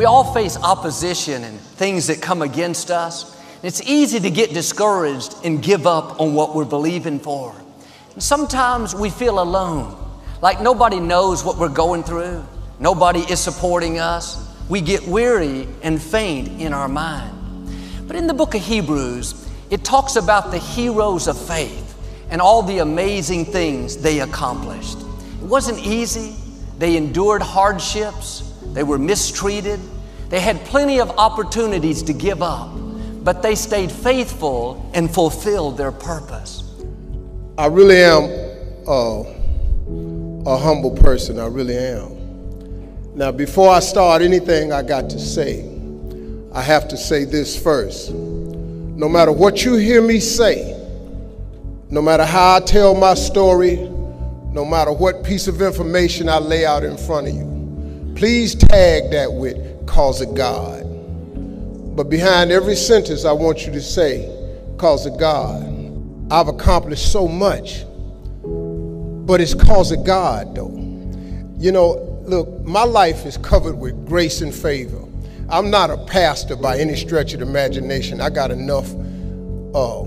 We all face opposition and things that come against us. It's easy to get discouraged and give up on what we're believing for. And sometimes we feel alone, like nobody knows what we're going through, nobody is supporting us. We get weary and faint in our mind. But in the book of Hebrews, it talks about the heroes of faith and all the amazing things they accomplished. It wasn't easy. They endured hardships. They were mistreated. They had plenty of opportunities to give up, but they stayed faithful and fulfilled their purpose. I really am uh, a humble person. I really am. Now, before I start anything I got to say, I have to say this first. No matter what you hear me say, no matter how I tell my story, no matter what piece of information I lay out in front of you, please tag that with cause of God. But behind every sentence, I want you to say, cause of God. I've accomplished so much, but it's cause of God, though. You know, look, my life is covered with grace and favor. I'm not a pastor by any stretch of the imagination. I got enough uh,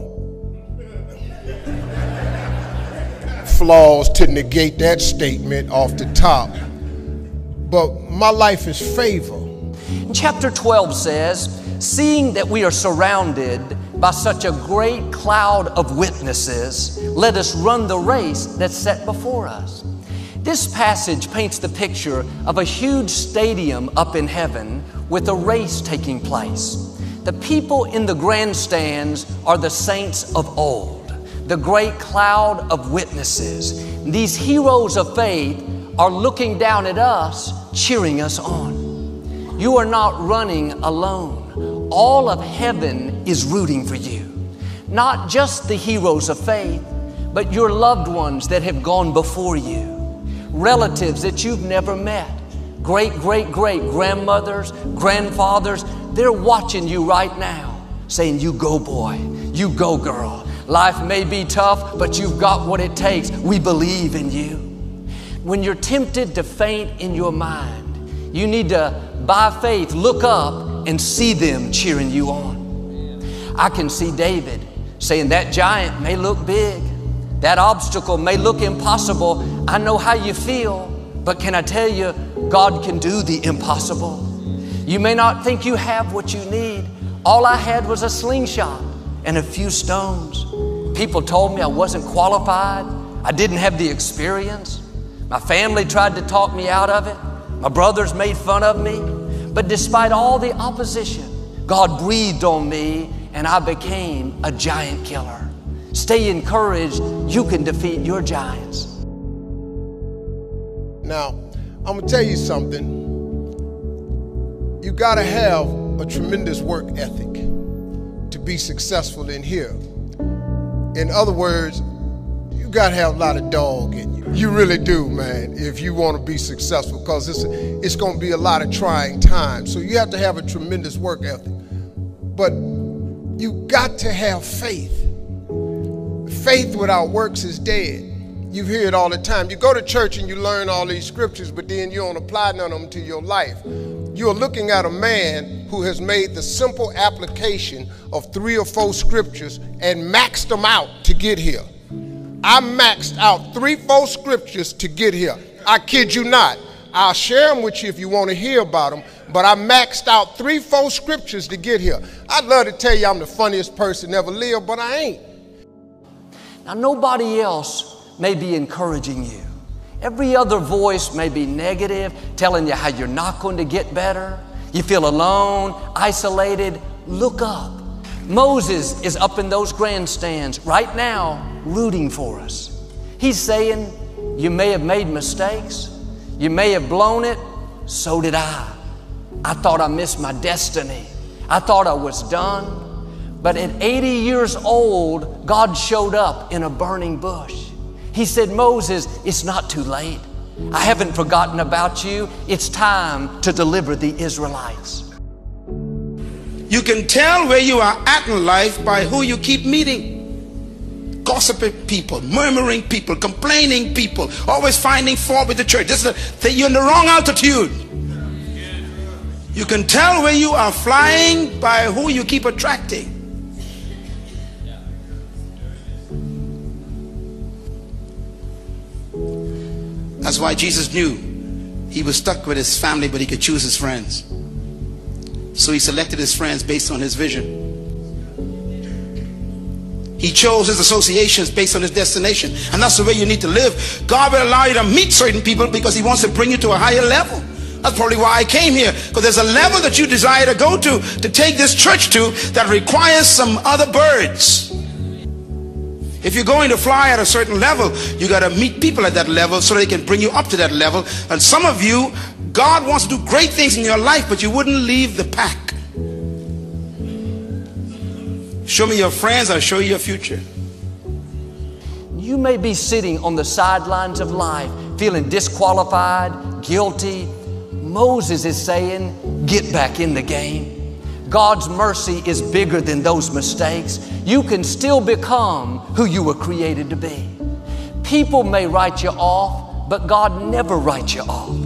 flaws to negate that statement off the top. But my life is favor. Chapter 12 says, Seeing that we are surrounded by such a great cloud of witnesses, let us run the race that's set before us. This passage paints the picture of a huge stadium up in heaven with a race taking place. The people in the grandstands are the saints of old the great cloud of witnesses. These heroes of faith are looking down at us, cheering us on. You are not running alone. All of heaven is rooting for you. Not just the heroes of faith, but your loved ones that have gone before you, relatives that you've never met, great, great, great grandmothers, grandfathers, they're watching you right now saying, You go, boy, you go, girl. Life may be tough, but you've got what it takes. We believe in you. When you're tempted to faint in your mind, you need to, by faith, look up and see them cheering you on. I can see David saying, That giant may look big, that obstacle may look impossible. I know how you feel, but can I tell you, God can do the impossible. You may not think you have what you need. All I had was a slingshot and a few stones. People told me I wasn't qualified, I didn't have the experience. My family tried to talk me out of it, my brothers made fun of me. But despite all the opposition, God breathed on me and I became a giant killer. Stay encouraged, you can defeat your giants. Now, I'm gonna tell you something. You gotta have a tremendous work ethic to be successful in here. In other words, you got to have a lot of dog in you. You really do, man, if you want to be successful, because it's, it's going to be a lot of trying times. So you have to have a tremendous work ethic. But you got to have faith. Faith without works is dead. You hear it all the time. You go to church and you learn all these scriptures, but then you don't apply none of them to your life. You're looking at a man who has made the simple application of three or four scriptures and maxed them out to get here. I maxed out three, four scriptures to get here. I kid you not. I'll share them with you if you want to hear about them, but I maxed out three, four scriptures to get here. I'd love to tell you I'm the funniest person ever lived, but I ain't. Now, nobody else may be encouraging you. Every other voice may be negative, telling you how you're not going to get better. You feel alone, isolated. Look up. Moses is up in those grandstands right now, rooting for us. He's saying, You may have made mistakes, you may have blown it, so did I. I thought I missed my destiny, I thought I was done. But at 80 years old, God showed up in a burning bush. He said, Moses, it's not too late. I haven't forgotten about you. It's time to deliver the Israelites. You can tell where you are at in life by who you keep meeting. Gossiping people, murmuring people, complaining people, always finding fault with the church. This is you're in the wrong altitude. You can tell where you are flying by who you keep attracting. That's why Jesus knew he was stuck with his family, but he could choose his friends. So he selected his friends based on his vision. He chose his associations based on his destination. And that's the way you need to live. God will allow you to meet certain people because he wants to bring you to a higher level. That's probably why I came here. Because there's a level that you desire to go to, to take this church to, that requires some other birds. If you're going to fly at a certain level, you got to meet people at that level so they can bring you up to that level. And some of you, God wants to do great things in your life, but you wouldn't leave the pack. Show me your friends, I'll show you your future. You may be sitting on the sidelines of life, feeling disqualified, guilty. Moses is saying, Get back in the game. God's mercy is bigger than those mistakes. You can still become who you were created to be. People may write you off, but God never writes you off.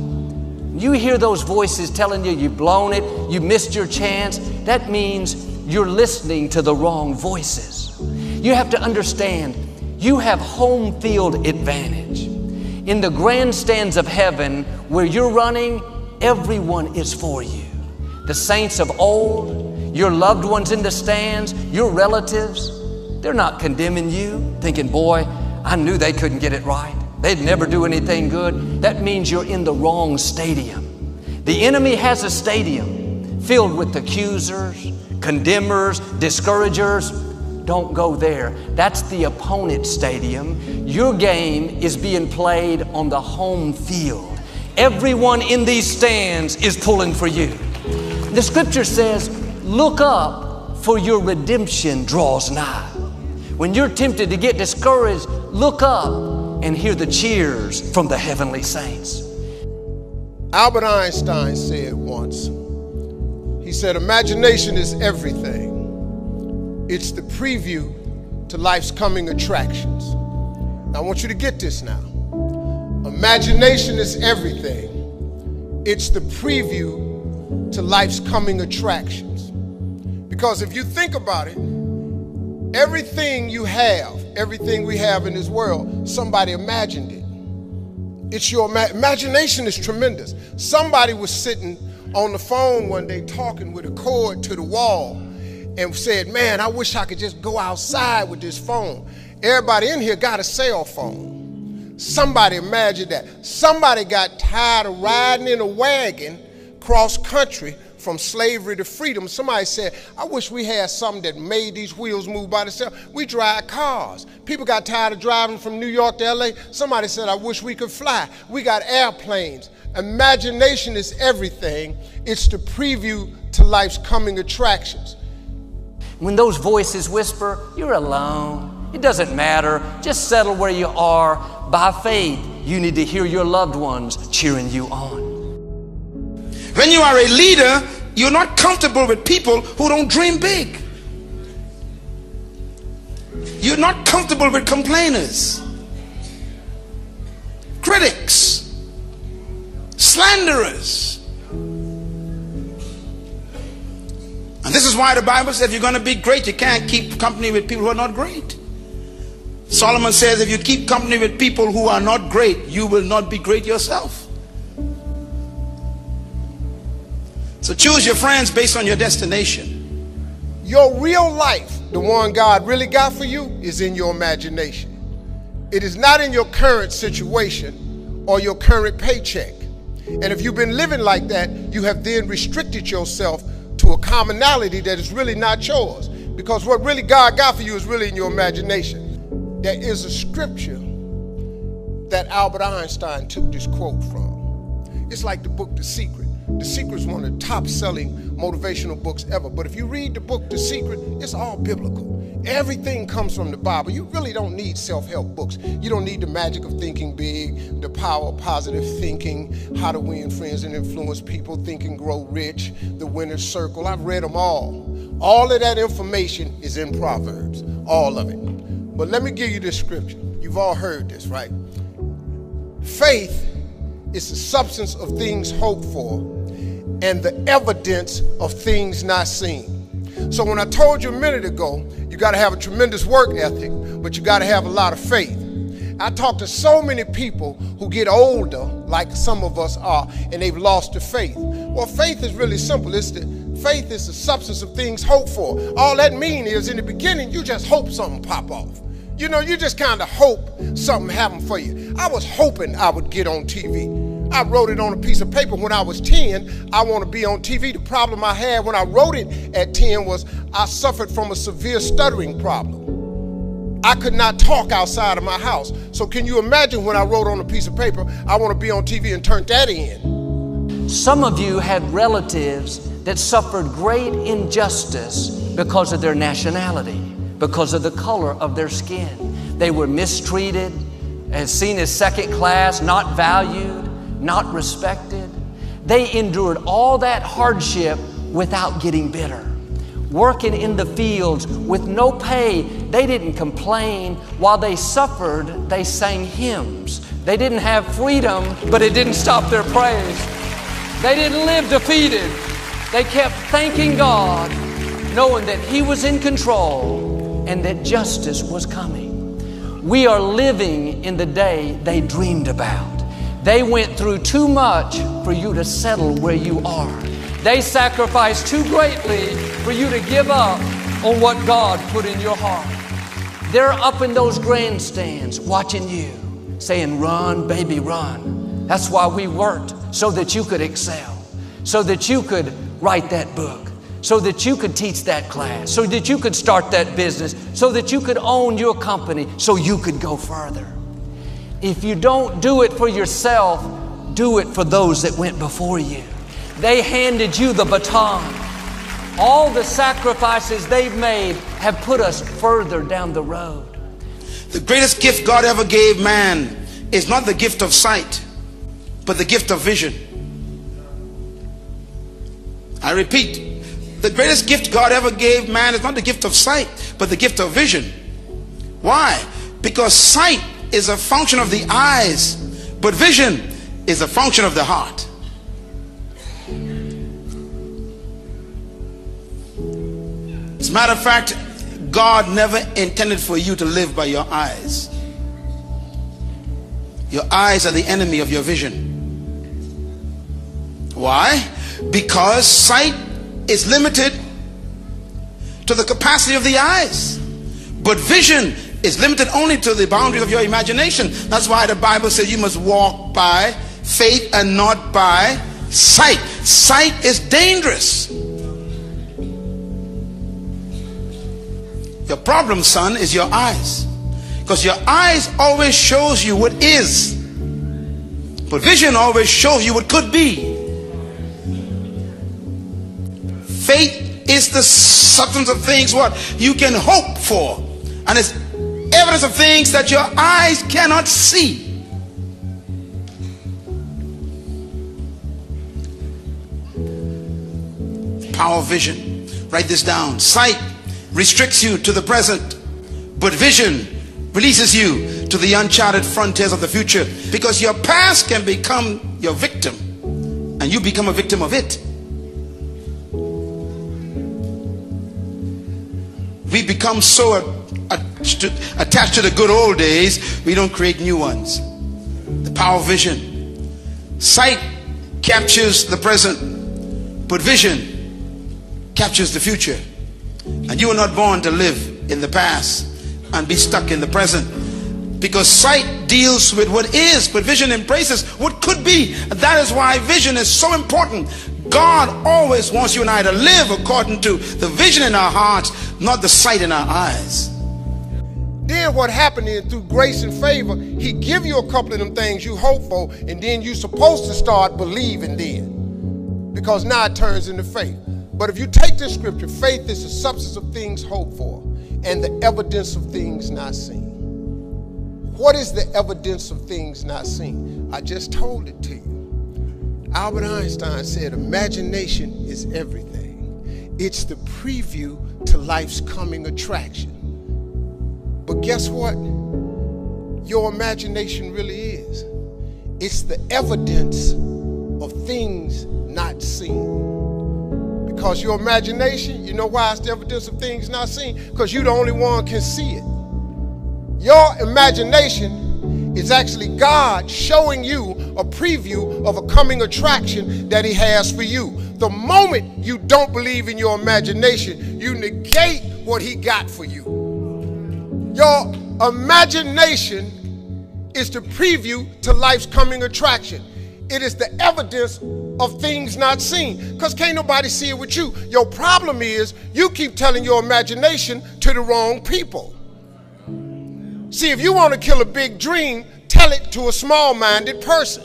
You hear those voices telling you you've blown it, you missed your chance. That means you're listening to the wrong voices. You have to understand you have home field advantage. In the grandstands of heaven where you're running, everyone is for you the saints of old, your loved ones in the stands, your relatives, they're not condemning you, thinking, boy, I knew they couldn't get it right. They'd never do anything good. That means you're in the wrong stadium. The enemy has a stadium filled with accusers, condemners, discouragers. Don't go there. That's the opponent stadium. Your game is being played on the home field. Everyone in these stands is pulling for you. The scripture says, Look up, for your redemption draws nigh. When you're tempted to get discouraged, look up and hear the cheers from the heavenly saints. Albert Einstein said once, he said, Imagination is everything. It's the preview to life's coming attractions. Now, I want you to get this now. Imagination is everything. It's the preview to life's coming attractions. Because if you think about it, everything you have, everything we have in this world, somebody imagined it. It's your ima- imagination is tremendous. Somebody was sitting on the phone one day talking with a cord to the wall and said, Man, I wish I could just go outside with this phone. Everybody in here got a cell phone. Somebody imagined that. Somebody got tired of riding in a wagon cross country from slavery to freedom. Somebody said, I wish we had something that made these wheels move by themselves. We drive cars. People got tired of driving from New York to LA. Somebody said, I wish we could fly. We got airplanes. Imagination is everything, it's the preview to life's coming attractions. When those voices whisper, you're alone. It doesn't matter. Just settle where you are. By faith, you need to hear your loved ones cheering you on. When you are a leader, you're not comfortable with people who don't dream big. You're not comfortable with complainers, critics, slanderers. And this is why the Bible says if you're going to be great, you can't keep company with people who are not great. Solomon says if you keep company with people who are not great, you will not be great yourself. So choose your friends based on your destination. Your real life, the one God really got for you, is in your imagination. It is not in your current situation or your current paycheck. And if you've been living like that, you have then restricted yourself to a commonality that is really not yours. Because what really God got for you is really in your imagination. There is a scripture that Albert Einstein took this quote from. It's like the book The Secret. The Secret is one of the top selling motivational books ever. But if you read the book The Secret, it's all biblical. Everything comes from the Bible. You really don't need self help books. You don't need the magic of thinking big, the power of positive thinking, how to win friends and influence people, think and grow rich, the winner's circle. I've read them all. All of that information is in Proverbs, all of it. But let me give you this scripture. You've all heard this, right? Faith is the substance of things hoped for and the evidence of things not seen. So, when I told you a minute ago, you got to have a tremendous work ethic, but you got to have a lot of faith. I talk to so many people who get older, like some of us are, and they've lost their faith. Well, faith is really simple. It's the faith is the substance of things hoped for. All that means is in the beginning, you just hope something pop off. You know, you just kind of hope something happen for you. I was hoping I would get on TV. I wrote it on a piece of paper when I was 10. I want to be on TV. The problem I had when I wrote it at 10 was I suffered from a severe stuttering problem. I could not talk outside of my house. So, can you imagine when I wrote on a piece of paper, I want to be on TV and turned that in? Some of you had relatives that suffered great injustice because of their nationality, because of the color of their skin. They were mistreated, and seen as second class, not valued not respected. They endured all that hardship without getting bitter. Working in the fields with no pay, they didn't complain. While they suffered, they sang hymns. They didn't have freedom, but it didn't stop their praise. They didn't live defeated. They kept thanking God, knowing that He was in control and that justice was coming. We are living in the day they dreamed about. They went through too much for you to settle where you are. They sacrificed too greatly for you to give up on what God put in your heart. They're up in those grandstands watching you, saying, Run, baby, run. That's why we worked, so that you could excel, so that you could write that book, so that you could teach that class, so that you could start that business, so that you could own your company, so you could go further. If you don't do it for yourself, do it for those that went before you. They handed you the baton. All the sacrifices they've made have put us further down the road. The greatest gift God ever gave man is not the gift of sight, but the gift of vision. I repeat, the greatest gift God ever gave man is not the gift of sight, but the gift of vision. Why? Because sight is a function of the eyes, but vision is a function of the heart. As a matter of fact, God never intended for you to live by your eyes. Your eyes are the enemy of your vision. Why? Because sight is limited to the capacity of the eyes, but vision is limited only to the boundaries of your imagination. That's why the Bible says you must walk by faith and not by sight. Sight is dangerous. Your problem, son, is your eyes. Because your eyes always shows you what is. But vision always shows you what could be. Faith is the substance of things what you can hope for. And it's evidence of things that your eyes cannot see. Power vision. Write this down. Sight restricts you to the present, but vision releases you to the uncharted frontiers of the future because your past can become your victim and you become a victim of it. We become so attached to the good old days, we don't create new ones. The power of vision. Sight captures the present, but vision captures the future. And you were not born to live in the past and be stuck in the present. Because sight deals with what is, but vision embraces what could be. And that is why vision is so important. God always wants you and I to live according to the vision in our hearts, not the sight in our eyes. Then what happened is through grace and favor, he give you a couple of them things you hope for, and then you're supposed to start believing then. Because now it turns into faith. But if you take this scripture, faith is the substance of things hoped for and the evidence of things not seen. What is the evidence of things not seen? I just told it to you. Albert Einstein said, Imagination is everything. It's the preview to life's coming attraction. But guess what? Your imagination really is. It's the evidence of things not seen. Because your imagination, you know why it's the evidence of things not seen? Because you're the only one can see it. Your imagination is actually God showing you a preview of a coming attraction that He has for you. The moment you don't believe in your imagination, you negate what He got for you. Your imagination is the preview to life's coming attraction. It is the evidence of things not seen. Because can't nobody see it with you. Your problem is you keep telling your imagination to the wrong people. See, if you want to kill a big dream, tell it to a small minded person.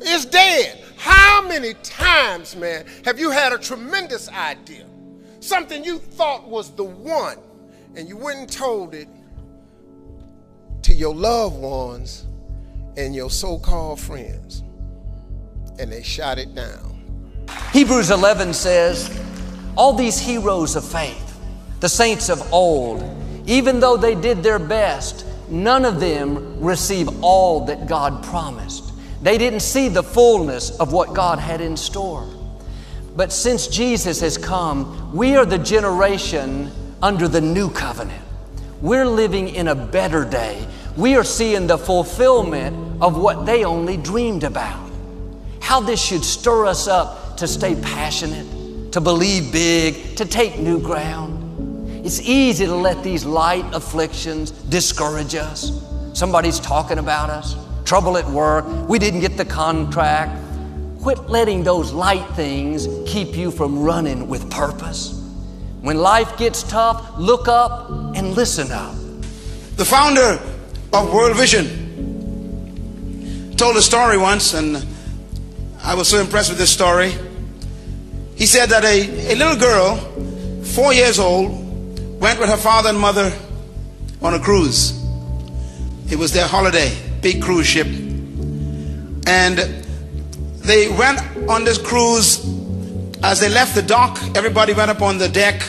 It's dead. How many times, man, have you had a tremendous idea? Something you thought was the one, and you wouldn't told it to your loved ones and your so called friends, and they shot it down. Hebrews 11 says, All these heroes of faith, the saints of old, even though they did their best, none of them receive all that God promised. They didn't see the fullness of what God had in store. But since Jesus has come, we are the generation under the new covenant. We're living in a better day. We are seeing the fulfillment of what they only dreamed about. How this should stir us up to stay passionate, to believe big, to take new ground. It's easy to let these light afflictions discourage us. Somebody's talking about us, trouble at work, we didn't get the contract. Quit letting those light things keep you from running with purpose. When life gets tough, look up and listen up. The founder of World Vision told a story once, and I was so impressed with this story. He said that a, a little girl, four years old, went with her father and mother on a cruise. It was their holiday, big cruise ship. And they went on this cruise. As they left the dock, everybody went up on the deck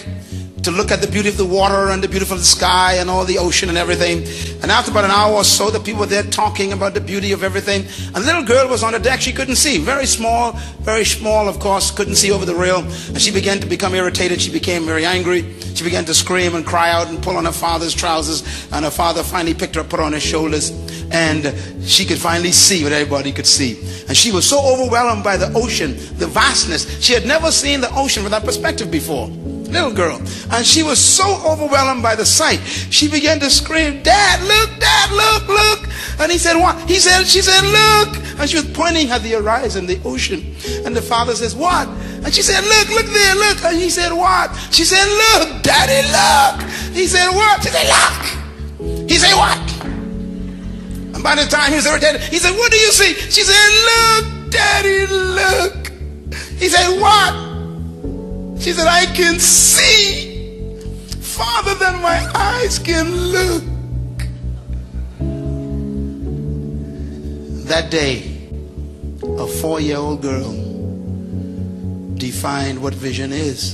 to look at the beauty of the water and the beauty of the sky and all the ocean and everything. And after about an hour or so, the people were there talking about the beauty of everything. And the little girl was on the deck. She couldn't see. Very small, very small, of course, couldn't see over the rail. And she began to become irritated. She became very angry. She began to scream and cry out and pull on her father's trousers. And her father finally picked her up, put her on his shoulders. And she could finally see what everybody could see. And she was so overwhelmed by the ocean, the vastness. She had never seen the ocean from that perspective before little girl. And she was so overwhelmed by the sight. She began to scream, Dad, look, Dad, look, look. And he said, What? He said, She said, Look. And she was pointing at the horizon, the ocean. And the father says, What? And she said, Look, look there, look. And he said, What? She said, Look, Daddy, look. He said, What? She said, Look. He said, What? And by the time he was irritated, he said, What do you see? She said, Look, Daddy, look. He said, What? She said, I can see farther than my eyes can look. That day, a four year old girl defined what vision is.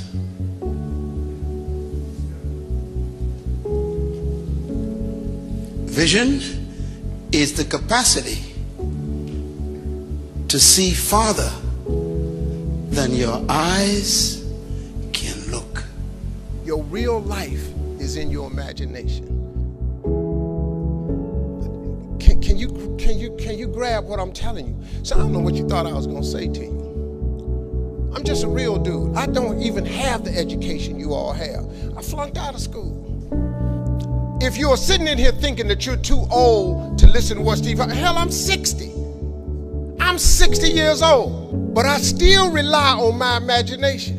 Vision is the capacity to see farther than your eyes your real life is in your imagination. Can, can, you, can, you, can you grab what I'm telling you? So I don't know what you thought I was going to say to you. I'm just a real dude. I don't even have the education you all have. I flunked out of school. If you're sitting in here thinking that you're too old to listen to what Steve, hell, I'm 60. I'm 60 years old, but I still rely on my imagination.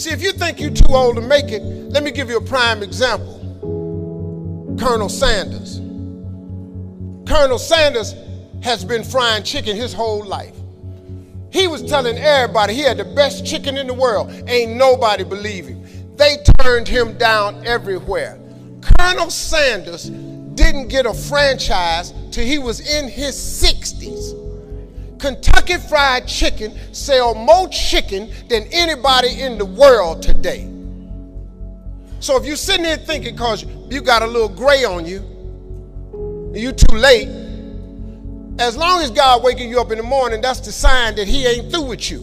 See, if you think you're too old to make it, let me give you a prime example Colonel Sanders. Colonel Sanders has been frying chicken his whole life. He was telling everybody he had the best chicken in the world. Ain't nobody believe him. They turned him down everywhere. Colonel Sanders didn't get a franchise till he was in his 60s. Kentucky Fried Chicken sell more chicken than anybody in the world today. So if you're sitting there thinking because you got a little gray on you, you too late, As long as God waking you up in the morning, that's the sign that He ain't through with you.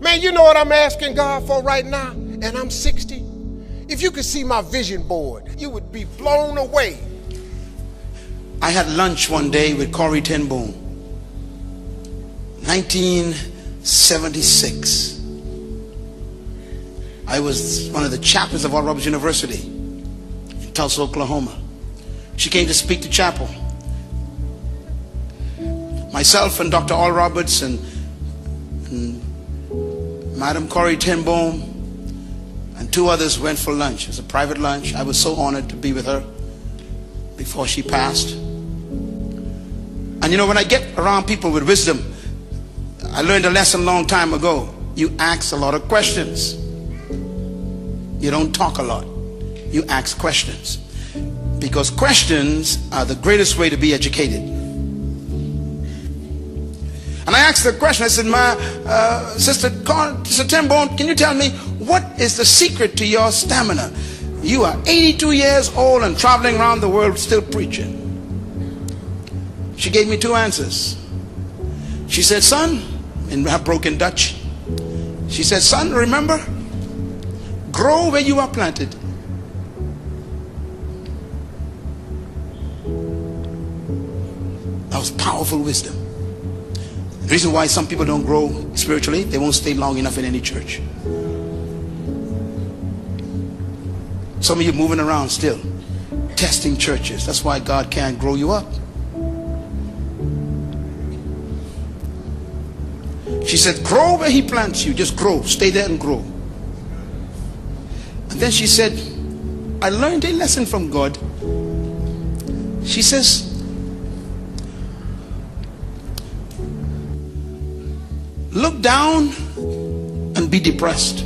Man, you know what I'm asking God for right now? And I'm 60. If you could see my vision board, you would be blown away. I had lunch one day with Corrie ten Boom. 1976. I was one of the chaplains of Oral Roberts University in Tulsa, Oklahoma. She came to speak to chapel. Myself and Dr. Oral Roberts and, and Madam Corrie ten Boom and two others went for lunch. It was a private lunch. I was so honored to be with her before she passed. And you know, when I get around people with wisdom, I learned a lesson a long time ago. You ask a lot of questions. You don't talk a lot. You ask questions. Because questions are the greatest way to be educated. And I asked the question, I said, my uh, sister, Sister Boom, can you tell me what is the secret to your stamina? You are 82 years old and traveling around the world still preaching. She gave me two answers. She said, Son, in her broken Dutch, she said, Son, remember, grow where you are planted. That was powerful wisdom. The reason why some people don't grow spiritually, they won't stay long enough in any church. Some of you moving around still, testing churches. That's why God can't grow you up. She said, grow where he plants you. Just grow. Stay there and grow. And then she said, I learned a lesson from God. She says, look down and be depressed.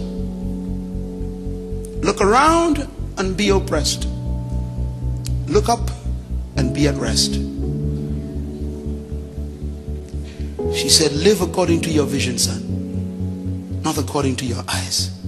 Look around and be oppressed. Look up and be at rest. She said, Live according to your vision, son, not according to your eyes.